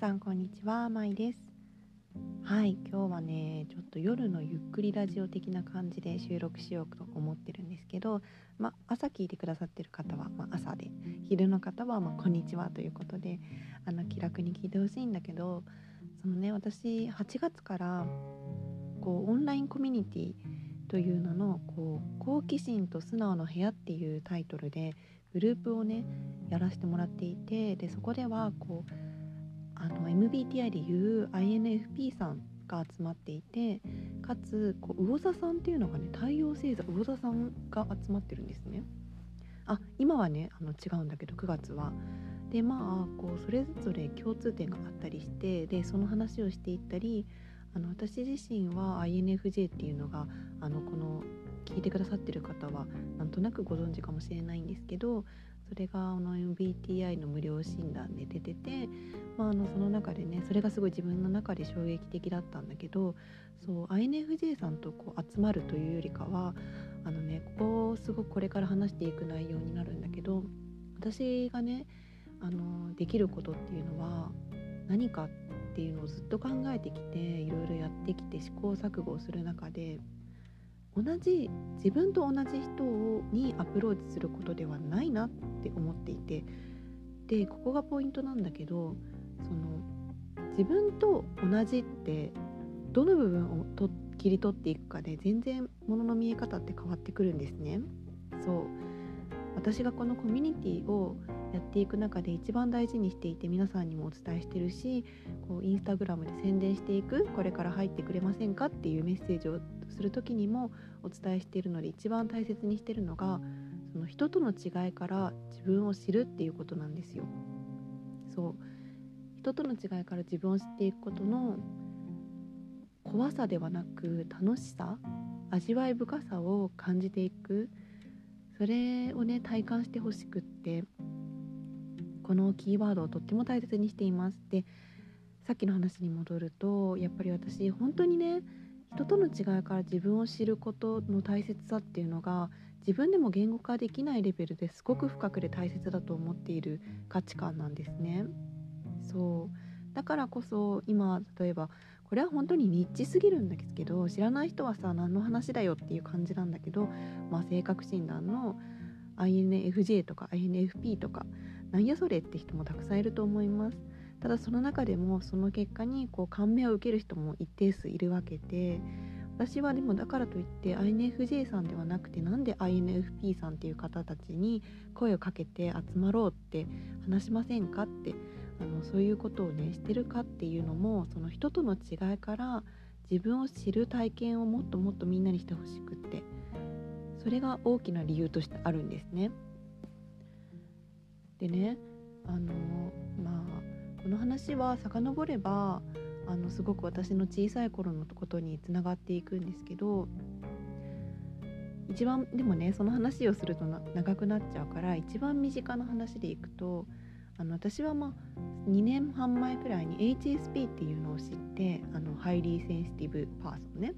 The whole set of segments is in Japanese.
さんこんにちはまいです。はい今日はねちょっと夜のゆっくりラジオ的な感じで収録しようと思ってるんですけどま朝聞いてくださってる方は、ま朝で昼の方は、まこんにちはということであの気楽に聞いてほしいんだけどそのね私8月からこうオンラインコミュニティというののこう好奇心と素直の部屋っていうタイトルでグループをねやらせてもらっていてでそこではこうあの MBTI でいう INFP さんが集まっていてかつこう魚座さんっていうのがね太陽星座魚座さんが集まってるんですね。あ今はねあの違うんだけど9月は。でまあこうそれぞれ共通点があったりしてでその話をしていったりあの私自身は INFJ っていうのがあのこの聞いてくださってる方はなんとなくご存知かもしれないんですけどそれがあの MBTI の無料診断で出てて、まあ、あのその中でねそれがすごい自分の中で衝撃的だったんだけどそう INFJ さんとこう集まるというよりかはあのねここすごくこれから話していく内容になるんだけど私がねあのできることっていうのは何かっていうのをずっと考えてきていろいろやってきて試行錯誤をする中で同じ自分と同じ人にアプローチすることではないなって思っていてでここがポイントなんだけどその自分と同じってどの部分をと切り取っていくかで全然ものの見え方って変わってくるんですね。そう私がこのコミュニティをやっていく中で一番大事にしていて皆さんにもお伝えしてるしこうインスタグラムで宣伝していくこれから入ってくれませんかっていうメッセージをする時にもお伝えしているので一番大切にしてるのがその人との違いから自分を知るっていうことなんですよ。そう人との違いから自分を知っていくことの怖さではなく楽しさ味わい深さを感じていくそれをね体感してほしくってこのキーワードをとっても大切にしています。でさっきの話に戻るとやっぱり私本当にね人との違いから自分を知ることの大切さっていうのが自分でも言語化できないレベルですごく深くで大切だと思っている価値観なんですね。そうだからこそ今例えばこれは本当にニッチすぎるんだけど知らない人はさ何の話だよっていう感じなんだけど、まあ、性格診断の INFJ とか INFP とかなんやそれって人もたくさんいると思いますただその中でもその結果にこう感銘を受ける人も一定数いるわけで私はでもだからといって INFJ さんではなくてなんで INFP さんっていう方たちに声をかけて集まろうって話しませんかってあのそういうことをねしてるかっていうのもその人との違いから自分を知る体験をもっともっとみんなにしてほしくってそれが大きな理由としてあるんですね。でねあのまあこの話は遡ればあのすごく私の小さい頃のことにつながっていくんですけど一番でもねその話をすると長くなっちゃうから一番身近な話でいくとあの私はまあ2年半前くらいに HSP っていうのを知ってあの Highly Sensitive Person ね。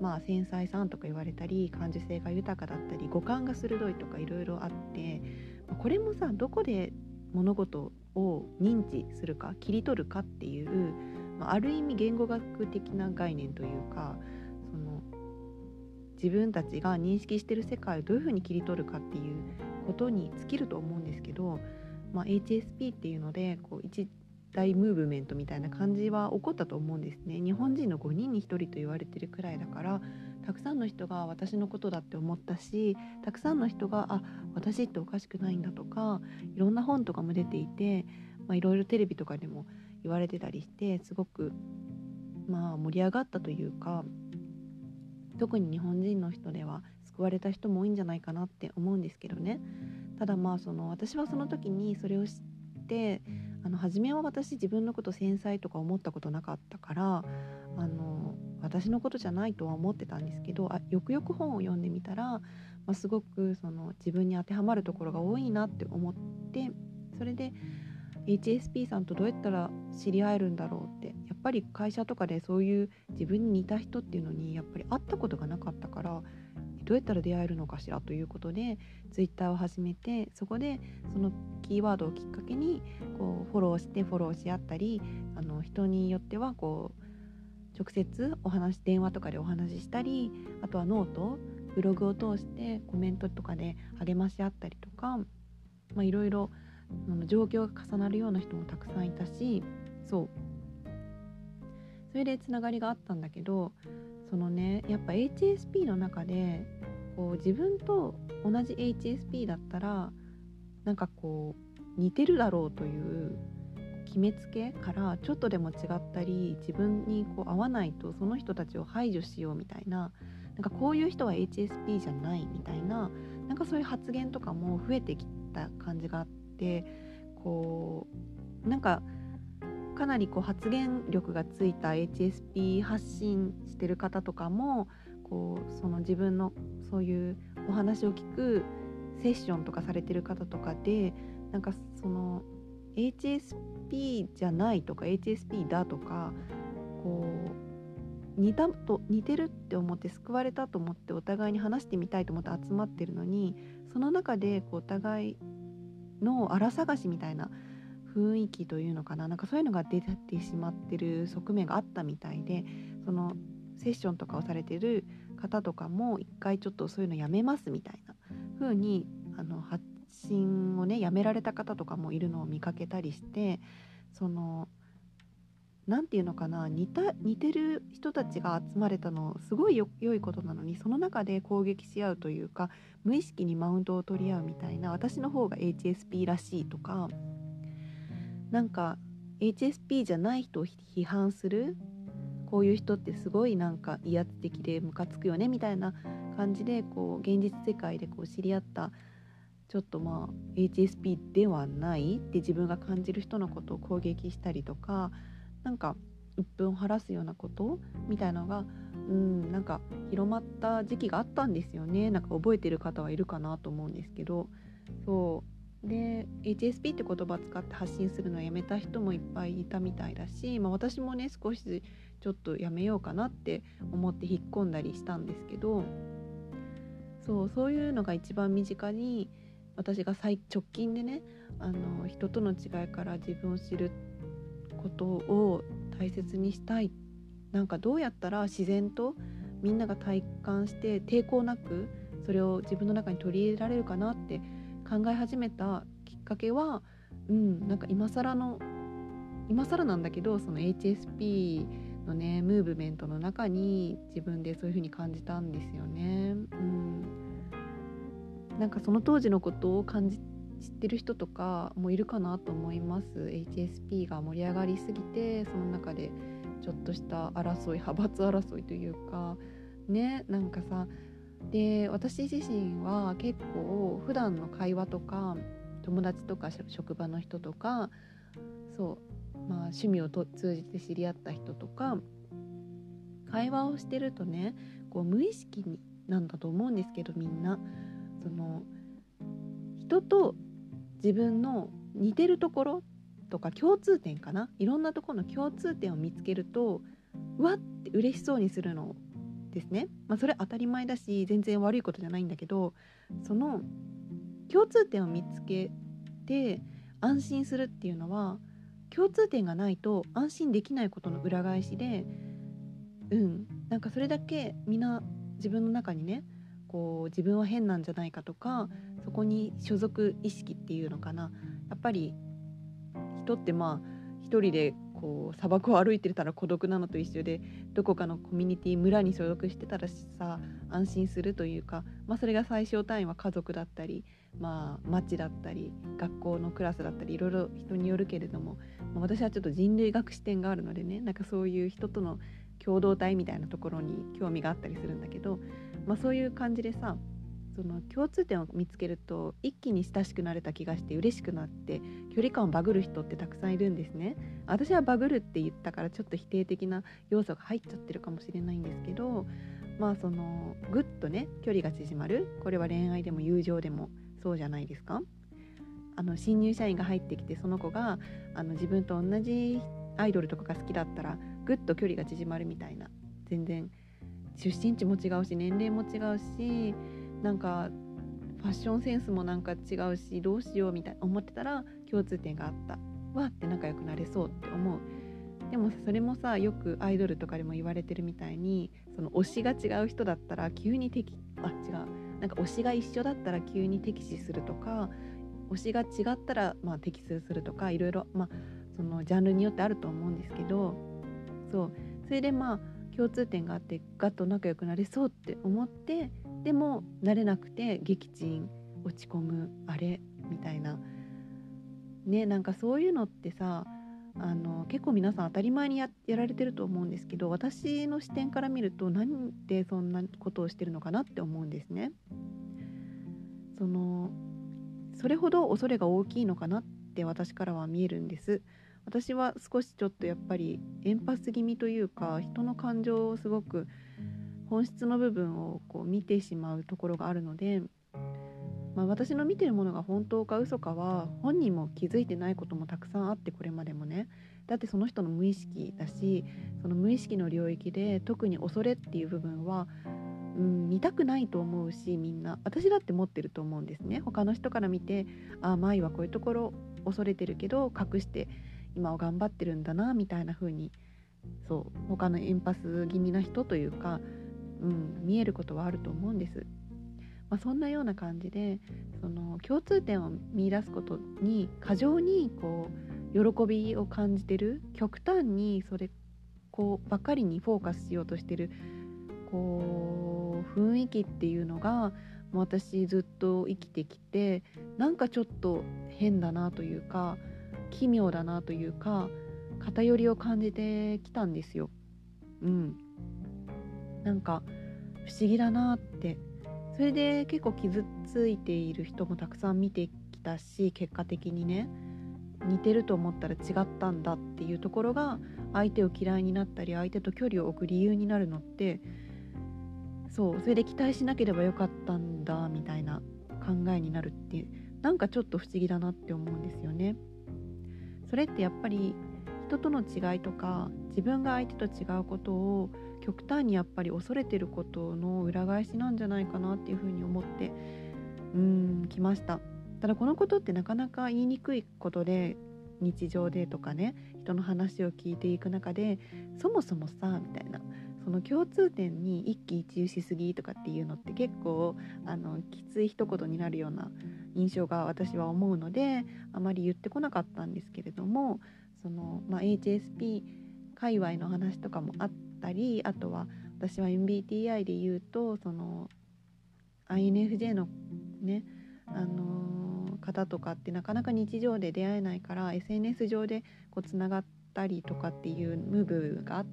まあ繊細さんとか言われたり感受性が豊かだったり五感が鋭いとかいろいろあってこれもさどこで物事を認知するか切り取るかっていう、まあ、ある意味言語学的な概念というかその自分たちが認識してる世界をどういうふうに切り取るかっていうことに尽きると思うんですけど、まあ、HSP っていうのでこう一大ムーブメントみたいな感じは起こったと思うんですね。日本人の5人に1人と言われてるくらいだからたくさんの人が私のことだって思ったしたくさんの人があ私っておかしくないんだとかいろんな本とかも出ていて、まあ、いろいろテレビとかでも言われてたりしてすごくまあ盛り上がったというか特に日本人の人では救われた人も多いんじゃないかなって思うんですけどね。ただまあその私はその時にそれを知ってあの初めは私自分のこと繊細とか思ったことなかったからあの私のことじゃないとは思ってたんですけどあよくよく本を読んでみたら、まあ、すごくその自分に当てはまるところが多いなって思ってそれで HSP さんとどうやったら知り合えるんだろうってやっぱり会社とかでそういう自分に似た人っていうのにやっぱり会ったことがなかったからどうやったら出会えるのかしらということでツイッターを始めてそこでそのキーワードをきっかけにこうフォローしてフォローし合ったりあの人によってはこう直接お話電話とかでお話ししたりあとはノートブログを通してコメントとかで励まし合ったりとかいろいろ状況が重なるような人もたくさんいたしそう。それでつながりがあったんだけどそのねやっぱ HSP の中でこう自分と同じ HSP だったらなんかこう似てるだろうという決めつけからちょっとでも違ったり自分にこう合わないとその人たちを排除しようみたいななんかこういう人は HSP じゃないみたいななんかそういう発言とかも増えてきた感じがあってこうなんかかなりこう発言力がついた HSP 発信してる方とかもこうその自分のそういうお話を聞くセッションとかされてる方とかでなんかその HSP じゃないとか HSP だとかこう似たと似てるって思って救われたと思ってお互いに話してみたいと思って集まってるのにその中でお互いの荒探しみたいな雰囲気というのかななんかそういうのが出てしまってる側面があったみたいでそのセッションとかをされてる方とかも一回ちょっとそういうのやめますみたいな風にあの発信をねやめられた方とかもいるのを見かけたりしてその何て言うのかな似た似てる人たちが集まれたのすごい良いことなのにその中で攻撃し合うというか無意識にマウントを取り合うみたいな私の方が HSP らしいとかなんか HSP じゃない人を批判するこういう人ってすごいなんか威圧的でムカつくよねみたいな感じでこう現実世界でこう知り合ったちょっとまあ HSP ではないって自分が感じる人のことを攻撃したりとかなんか鬱憤を晴らすようなことみたいのがうんなんか広まった時期があったんですよね。なんか覚えてる方はいるかなと思うんですけど。そう。で HSP って言葉使って発信するのをやめた人もいっぱいいたみたいだし、まあ、私もね少しちょっとやめようかなって思って引っ込んだりしたんですけど。そうそういうのが一番身近に私が最直近でねあの人との違いから自分を知ることを大切にしたいなんかどうやったら自然とみんなが体感して抵抗なくそれを自分の中に取り入れられるかなって考え始めたきっかけは、うん、なんか今更の今更なんだけどその HSP のねムーブメントの中に自分でそういう風に感じたんですよね。うん、なんかその当時のことを感じ知ってる人とかもいるかなと思います。HSP が盛り上がりすぎてその中でちょっとした争い派閥争いというか。ねなんかさで私自身は結構普段の会話とか友達とか職場の人とかそうまあ趣味を通じて知り合った人とか会話をしてるとねこう無意識になんだと思うんですけどみんな。その人と自分の似てるところとか共通点かな？いろんなところの共通点を見つけるとわって嬉しそうにするのですね、まあ、それ当たり前だし全然悪いことじゃないんだけどその共通点を見つけて安心するっていうのは共通点がないと安心できないことの裏返しでうんなんかそれだけみんな自分の中にねこう自分は変なんじゃないかとかそこに所属意識っていうのかな。やっぱり人ってまあ一人でこう砂漠を歩いてたら孤独なのと一緒でどこかのコミュニティ村に所属してたらさ安心するというか、まあ、それが最小単位は家族だったり、まあ、町だったり学校のクラスだったりいろいろ人によるけれども、まあ、私はちょっと人類学視点があるのでねなんかそういう人との共同体みたいなところに興味があったりするんだけど、まあ、そういう感じでさその共通点を見つけると一気に親しくなれた気がして嬉しくなって距離感をバグる人ってたくさんいるんですね。私はバグるって言ったからちょっと否定的な要素が入っちゃってるかもしれないんですけどまあそのぐっとね距離が縮まる。これは恋愛でも友情でもそうじゃないですか。あの新入社員が入ってきてその子があの自分と同じアイドルとかが好きだったらぐっと距離が縮まるみたいな全然出身地も違うし年齢も違うしなんかファッションセンスもなんか違うしどうしようみたいな思ってたら共通点があったわって仲良くなれそうって思う。でもそれもさよくアイドルとかでも言われてるみたいにその推しが違う人だったら急に敵あ違う。なんか推しが一緒だったら急に敵視するとか推しが違ったらまあ敵視するとかいろいろまあそのジャンルによってあると思うんですけどそう。それでまあ共通点があってガッと仲良くなれそうって思ってでも慣れなくて撃沈落ち込むあれみたいなねなんかそういうのってさあの結構皆さん当たり前にやられてると思うんですけど私の視点から見ると何でそんなことをしてるのかなって思うんですね。そのそれほど恐れが大きいのかなって私からは見えるんです。私は少しちょっとやっぱりエンパス気味というか人の感情をすごく本質の部分をこう見てしまうところがあるので、まあ、私の見てるものが本当か嘘かは本人も気づいてないこともたくさんあってこれまでもね。だってその人の無意識だしその無意識の領域で特に恐れっていう部分は、うん、見たくないと思うしみんな。私だって持ってると思うんですね。他の人から見てああ舞はこういうところ恐れてるけど隠して今を頑張ってるんだなみたいな風にそう他のエンパス気味な人というかうん、見えることはあると思うんです。まあ、そんなような感じでその共通点を見いだすことに過剰にこう喜びを感じてる極端にそれこうばっかりにフォーカスしようとしてるこう雰囲気っていうのがもう私ずっと生きてきてなんかちょっと変だなというか奇妙だなというか偏りを感じてきたんですよ。うん、なんか不思議だなってそれで結構傷ついている人もたくさん見てきたし結果的にね似てると思ったら違ったんだっていうところが相手を嫌いになったり相手と距離を置く理由になるのってそうそれで期待しなければよかったんだみたいな考えになるってなんかちょっと不思議だなって思うんですよね。それってやっぱり人との違いとか自分が相手と違うことを極端にやっぱり恐れてることの裏返しなんじゃないかなっていうふうに思ってうん来ました。ただこのことってなかなか言いにくいことで日常でとかね人の話を聞いていく中でそもそもさみたいなその共通点に一喜一憂しすぎとかっていうのって結構あのきつい一言になるような印象が私は思うのであまり言ってこなかったんですけれどもその、まあ、HSP 界隈の話とかもあったりあとは私は MBTI で言うとその INFJ のねあのー、方とかってなかなか日常で出会えないから SNS 上でこうつながったりとかっていうムーブがあっ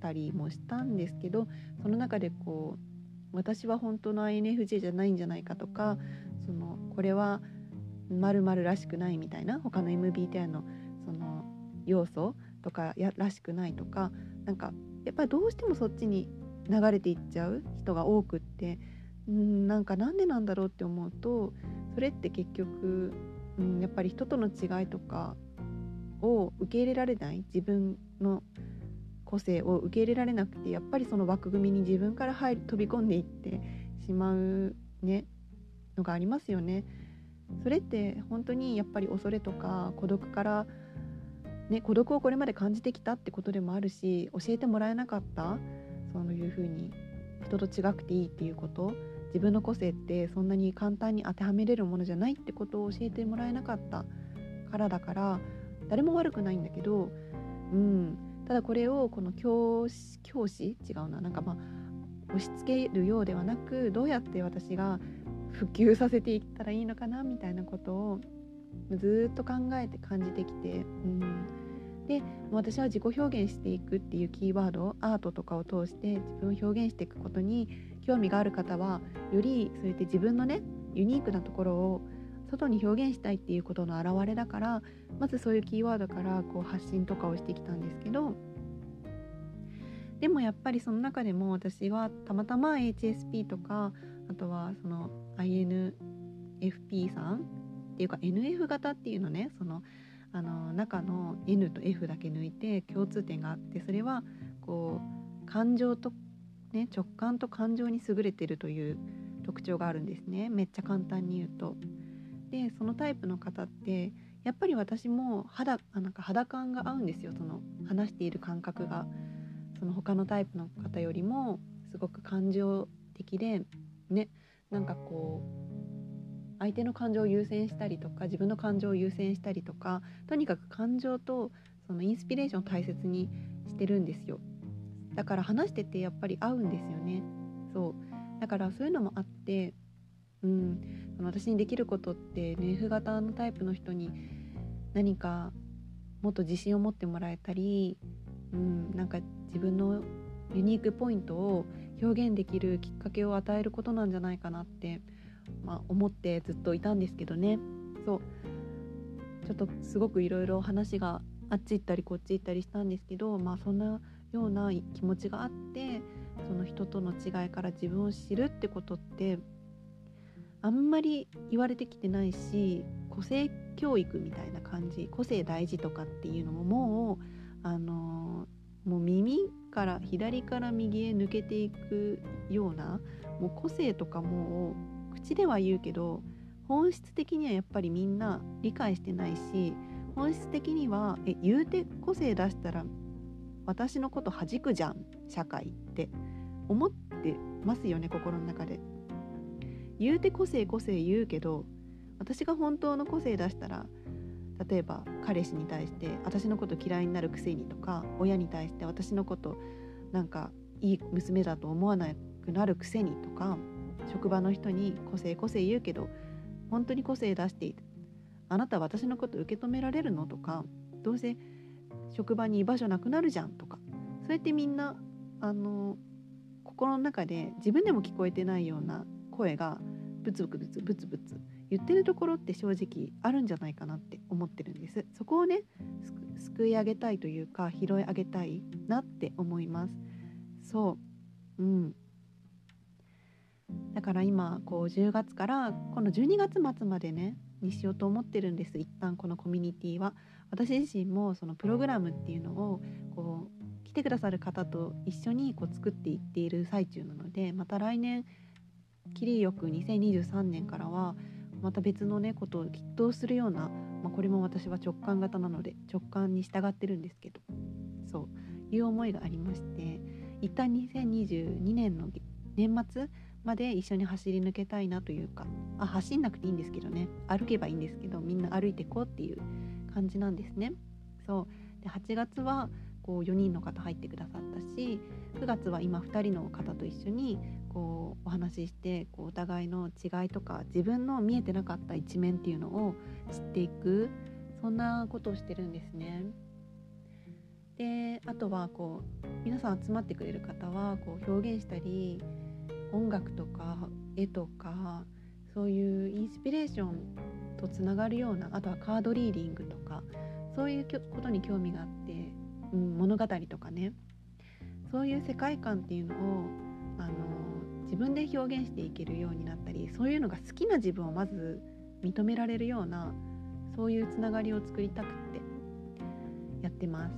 たりもしたんですけどその中でこう私は本当の INFJ じゃないんじゃないかとかそのこれは〇〇らしくないみたいな他の MBTI のその要素とかやらしくないとかなんかやっぱりどうしてもそっちに流れていっちゃう人が多くってんなんかなんでなんだろうって思うとそれって結局、ん、やっぱり人との違いとかを受け入れられない自分の個性を受け入れられなくてやっぱりその枠組みに自分から入る飛び込んでいってしまうね。のがありますよね。それって本当にやっぱり恐れとか孤独からね、孤独をこれまで感じてきたってことでもあるし教えてもらえなかったそういうふうに人と違くていいっていうこと自分の個性ってそんなに簡単に当てはめれるものじゃないってことを教えてもらえなかったからだから誰も悪くないんだけど、うん、ただこれをこの教師教師？違うななんかまあ押し付けるようではなくどうやって私が普及させていったらいいのかなみたいなことをずっと考えて感じてきて、うん、で私は自己表現していくっていうキーワードアートとかを通して自分を表現していくことに興味がある方はよりそうやって自分のねユニークなところを外に表現したいっていうことの表れだからまずそういうキーワードからこう発信とかをしてきたんですけどでもやっぱりその中でも私はたまたま HSP とかあとはその INFP さんっていうか NF 型っていうのねそのあの中の N と F だけ抜いて共通点があってそれはこう感情とね直感と感情に優れてるという特徴があるんですね。めっちゃ簡単に言うと。でそのタイプの方ってやっぱり私も肌なんか肌感が合うんですよ。その話している感覚が。その他のタイプの方よりもすごく感情的でねなんかこう相手の感情を優先したりとか自分の感情を優先したりとかとにかく感情とそのインスピレーションを大切にしてるんですよ。だから話しててやっぱり合うんですよね。そう。だからそういうのもあってうん。その私にできることってね F 型のタイプの人に何かもっと自信を持ってもらえたり、うん、なんか自分のユニークポイントを表現できるきっかけを与えることなんじゃないかなって、まあ、思ってずっといたんですけどね。そう。ちょっとすごくいろいろ話があっち行ったりこっち行ったりしたんですけどまあそんなような気持ちがあってその人との違いから自分を知るってことってあんまり言われてきてないし個性教育みたいな感じ個性大事とかっていうのももうあのもう耳から左から右へ抜けていくようなもう個性とかも口では言うけど本質的にはやっぱりみんな理解してないし本質的にはえ言うて個性出したら私のこと弾くじゃん社会って思ってますよね心の中で。言うて個性個性言うけど私が本当の個性出したら例えば彼氏に対して私のこと嫌いになるくせにとか親に対して私のことなんかいい娘だと思わなくなるくせにとか職場の人に個性個性言うけど本当に個性出していてあなた私のこと受け止められるのとかどうせ職場に居場所なくなるじゃんとかそうやってみんなあの心の中で自分でも聞こえてないような声がブツブツブツブツ言ってるところって正直あるんじゃないかなって思ってるんです。そこをねすくい上げたいというか拾い上げたいなって思います。そう。うん。だから今こう10月からこの12月末までねにしようと思ってるんです。一旦このコミュニティは。私自身もそのプログラムっていうのをこう来てくださる方と一緒にこう作っていっている最中なのでまた来年切りよく2023年からはまた別のねことをきっとするような、まあ、これも私は直感型なので直感に従ってるんですけどそういう思いがありまして一旦2022年の年末まで一緒に走り抜けたいなというかあ走んなくていいんですけどね歩けばいいんですけどみんな歩いてこうっていう感じなんですね。そうで8月はこう4人の方入ってくださったし9月は今2人の方と一緒にこうお話ししてこうお互いの違いとか自分の見えてなかった一面っていうのを知っていくそんなことをしてるんですね。であとはこう皆さん集まってくれる方はこう表現したり音楽とか絵とかそういうインスピレーションとつながるようなあとはカードリーディングとかそういうことに興味があって、うん、物語とかねそういう世界観っていうのをあの自分で表現していけるようになったりそういうのが好きな自分をまず認められるようなそういうつながりを作りたくってやってます。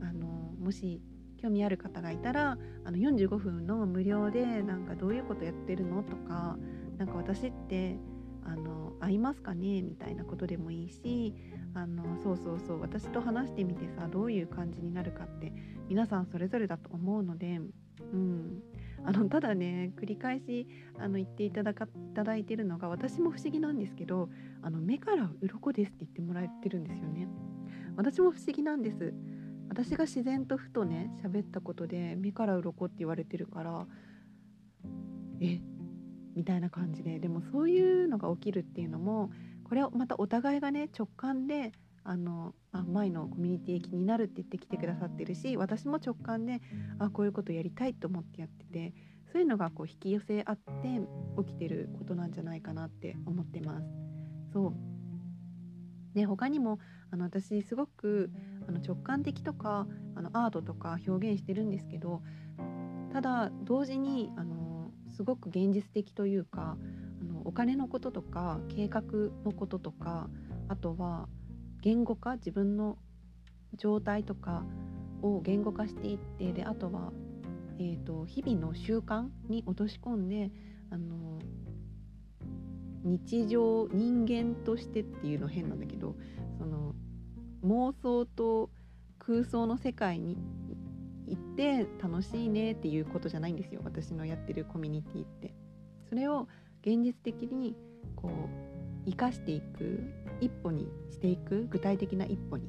あのもし興味ある方がいたらあの45分の無料でなんかどういうことやってるのとかなんか私ってあの合いますかね？みたいなことでもいいしあのそうそうそう私と話してみてさどういう感じになるかって皆さんそれぞれだと思うので、うん、あのただね繰り返しあの言っていただかいただいてるのが私も不思議なんですけどあの目から鱗ですって言ってもらえてるんですよね。私も不思議なんです。私が自然とふとね喋ったことで目から鱗って言われてるからえ？みたいな感じででもそういうのが起きるっていうのもこれをまたお互いがね直感であのあ前のコミュニティ気になるって言ってきてくださってるし私も直感であこういうことやりたいと思ってやっててそういうのがこう引き寄せ合って起きてることなんじゃないかなって思ってます。そうで他にもあの私すごくあの直感的とかあのアートとか表現してるんですけどただ同時にあのすごく現実的というかあのお金のこととか計画のこととかあとは言語化自分の状態とかを言語化していってであとはえーと、日々の習慣に落とし込んであの日常人間としてっていうの変なんだけどその妄想と空想の世界に行って楽しいねっていうことじゃないんですよ。私のやってるコミュニティって。それを現実的にこう生かしていく一歩にしていく具体的な一歩に。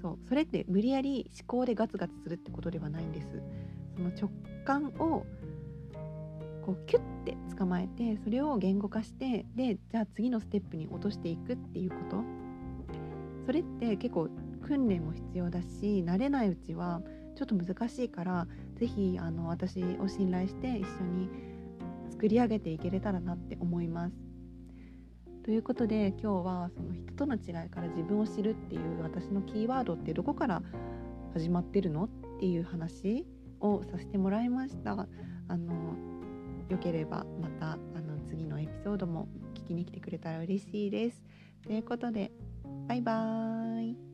そうそれって無理やり思考でガツガツするってことではないんです。その直感をこうキュッて捕まえてそれを言語化してでじゃあ次のステップに落としていくっていうこと。それって結構訓練も必要だし慣れないうちはちょっと難しいから是非あの私を信頼して一緒に作り上げていけれたらなって思います。ということで今日はその人との違いから自分を知るっていう私のキーワードってどこから始まってるのっていう話をさせてもらいました。あのよければまたあの次のエピソードも聞きに来てくれたら嬉しいです。ということでバイバーイ